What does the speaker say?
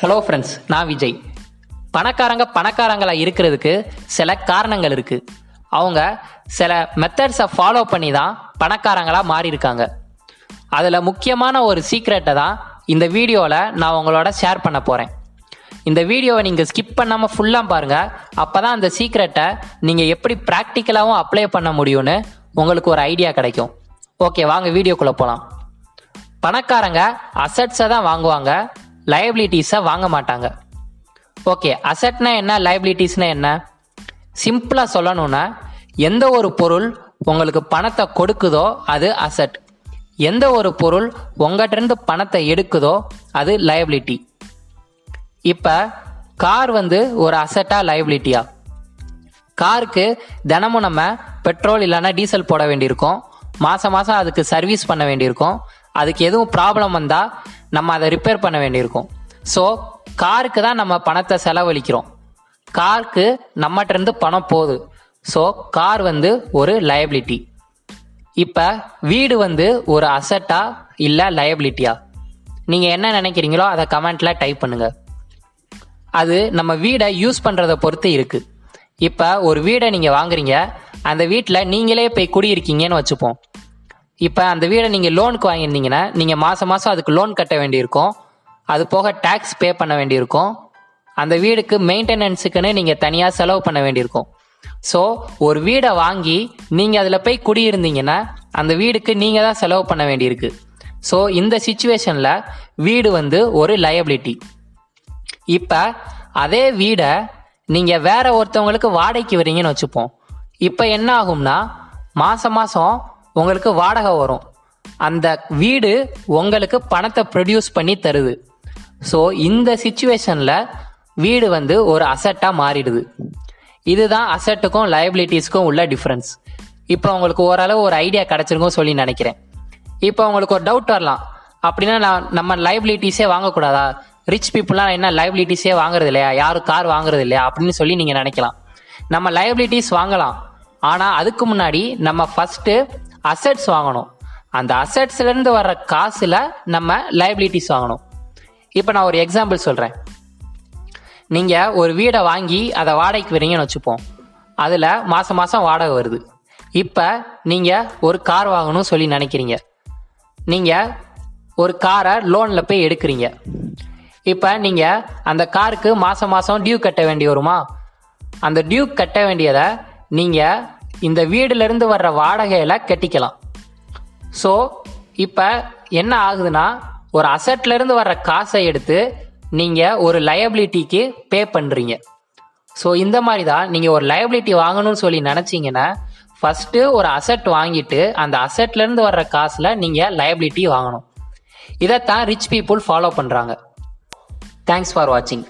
Hello friends நான் விஜய். பணக்காரங்க பணக்காரங்களாக இருக்கிறதுக்கு சில காரணங்கள் இருக்குது அவங்க சில மெத்தட்ஸை ஃபாலோ பண்ணி தான் பணக்காரங்களாக மாறியிருக்காங்க. அதில் முக்கியமான ஒரு சீக்ரெட்டை தான் இந்த வீடியோவில் நான் உங்களோட ஷேர் பண்ண போகிறேன் இந்த வீடியோவை நீங்கள் ஸ்கிப் பண்ணாமல் ஃபுல்லாக பாருங்கள் அப்போ தான் அந்த சீக்ரெட்டை நீங்கள் எப்படி ப்ராக்டிக்கலாகவும் அப்ளை பண்ண முடியும்னு உங்களுக்கு ஒரு ஐடியா கிடைக்கும். ஓகே வாங்க வீடியோக்குள்ளே போகலாம் பணக்காரங்க அசட்ஸை தான் வாங்குவாங்க. லயபிலிட்டிஸை வாங்க மாட்டாங்க. ஓகே அசட்னா என்ன லயபிலிட்டிஸ்னா என்ன? சிம்பிளாக சொல்லணும்னா எந்த ஒரு பொருள் உங்களுக்கு பணத்தை கொடுக்குதோ அது அசட் எந்த ஒரு பொருள் உங்கள்கிட்டருந்து பணத்தை எடுக்குதோ அது லயபிலிட்டி இப்போ கார் வந்து ஒரு அசட்டா லயபிலிட்டியா காருக்கு தினமும் நம்ம பெட்ரோல் இல்லைன்னா டீசல் போட வேண்டியிருக்கோம். மாதம் மாதம் அதுக்கு சர்வீஸ் பண்ண வேண்டியிருக்கும். அதுக்கு எதுவும் ப்ராப்ளம் வந்தால் நம்ம அதை ரிப்பேர் பண்ண வேண்டியிருக்கும். ஸோ காருக்கு தான் நம்ம பணத்தை செலவழிக்கிறோம். காருக்கு நம்மகிட்டருந்து பணம் போகுது. ஸோ கார் வந்து ஒரு லயபிலிட்டி இப்போ வீடு வந்து ஒரு அசட்டா இல்லை லயபிலிட்டியா நீங்கள் என்ன நினைக்கிறீங்களோ அதை கமெண்ட்டில் டைப் பண்ணுங்கள் அது நம்ம வீடை யூஸ் பண்ணுறதை பொறுத்து இருக்கு. இப்போ ஒரு வீடை நீங்கள் வாங்குறீங்க. அந்த வீட்டில் நீங்களே போய் குடியிருக்கீங்கன்னு வச்சுப்போம். இப்போ அந்த வீடை நீங்கள் லோனுக்கு வாங்கியிருந்தீங்கன்னா நீங்கள் மாதம் மாதம் அதுக்கு லோன் கட்ட வேண்டியிருக்கும். அது போக டேக்ஸ் பே பண்ண வேண்டியிருக்கும். அந்த வீடுக்கு மெயின்டெனன்ஸுக்குன்னு நீங்கள் தனியாக செலவு பண்ண வேண்டியிருக்கும். ஸோ ஒரு வீடை வாங்கி நீங்கள் அதில் போய் குடியிருந்தீங்கன்னா அந்த வீடுக்கு நீங்கள் தான் செலவு பண்ண வேண்டியிருக்கு. ஸோ இந்த சுச்சுவேஷனில் வீடு வந்து ஒரு லயபிலிட்டி இப்போ அதே வீடை நீங்கள் வேற ஒருத்தவங்களுக்கு வாடகைக்கு வரீங்கன்னு வச்சுப்போம். இப்போ என்ன ஆகும்னா மாதம் மாதம் உங்களுக்கு வாடகை வரும். அந்த வீடு உங்களுக்கு பணத்தை ப்ரொடியூஸ் பண்ணி தருது. ஸோ இந்த சுச்சுவேஷனில் வீடு வந்து ஒரு அசட்டாக மாறிடுது. இதுதான் அசட்டுக்கும் லயபிலிட்டிஸ்க்கும் உள்ள டிஃப்ரென்ஸ் இப்போ உங்களுக்கு ஓரளவு ஒரு ஐடியா கிடச்சிருக்கும் சொல்லி நினைக்கிறேன். இப்போ உங்களுக்கு ஒரு டவுட் வரலாம். அப்படின்னா நான் நம்ம லைபிலிட்டிஸே வாங்கக்கூடாதா? ரிச் பீப்புளாக என்ன லைபிலிட்டிஸே வாங்குறது இல்லையா? யாரும் கார் வாங்குறது இல்லையா? அப்படின்னு சொல்லி நீங்கள் நினைக்கலாம். நம்ம லைபிலிட்டிஸ் வாங்கலாம். ஆனால் அதுக்கு முன்னாடி நம்ம ஃபஸ்ட்டு அசட்ஸ் வாங்கணும். அந்த அசட்ஸ்லேருந்து வர்ற காசில் நம்ம லைபிலிட்டிஸ் வாங்கணும். இப்போ நான் ஒரு எக்ஸாம்பிள் சொல்கிறேன் நீங்கள் ஒரு வீடை வாங்கி அதை வாடகைக்கு வரீங்கன்னு வச்சுப்போம். அதில் மாதம் மாதம் வாடகை வருது. இப்போ நீங்கள் ஒரு கார் வாங்கணும்னு சொல்லி நினைக்கிறீங்க. நீங்கள் ஒரு காரை லோனில் போய் எடுக்கிறீங்க. இப்போ நீங்கள் அந்த காருக்கு மாதம் மாதம் டியூ கட்ட வேண்டி வருமா? அந்த டியூ கட்ட வேண்டியதை நீங்கள் இந்த வீடுலேருந்து வர்ற வாடகையில் கட்டிக்கலாம். ஸோ இப்போ என்ன ஆகுதுன்னா ஒரு அசட்லேருந்து வர்ற காசை எடுத்து நீங்கள் ஒரு லயபிலிட்டிக்கு பே பண்ணுறீங்க ஸோ இந்த மாதிரி தான் நீங்கள் ஒரு லயபிலிட்டி வாங்கணும்னு சொல்லி நினச்சிங்கன்னா ஃபஸ்ட்டு ஒரு அசட் வாங்கிட்டு அந்த அசட்லேருந்து வர்ற காசில் நீங்கள் லயபிலிட்டி வாங்கணும். இதைத்தான் ரிச் பீப்புள் ஃபாலோ பண்ணுறாங்க தேங்க்ஸ் ஃபார் வாட்சிங்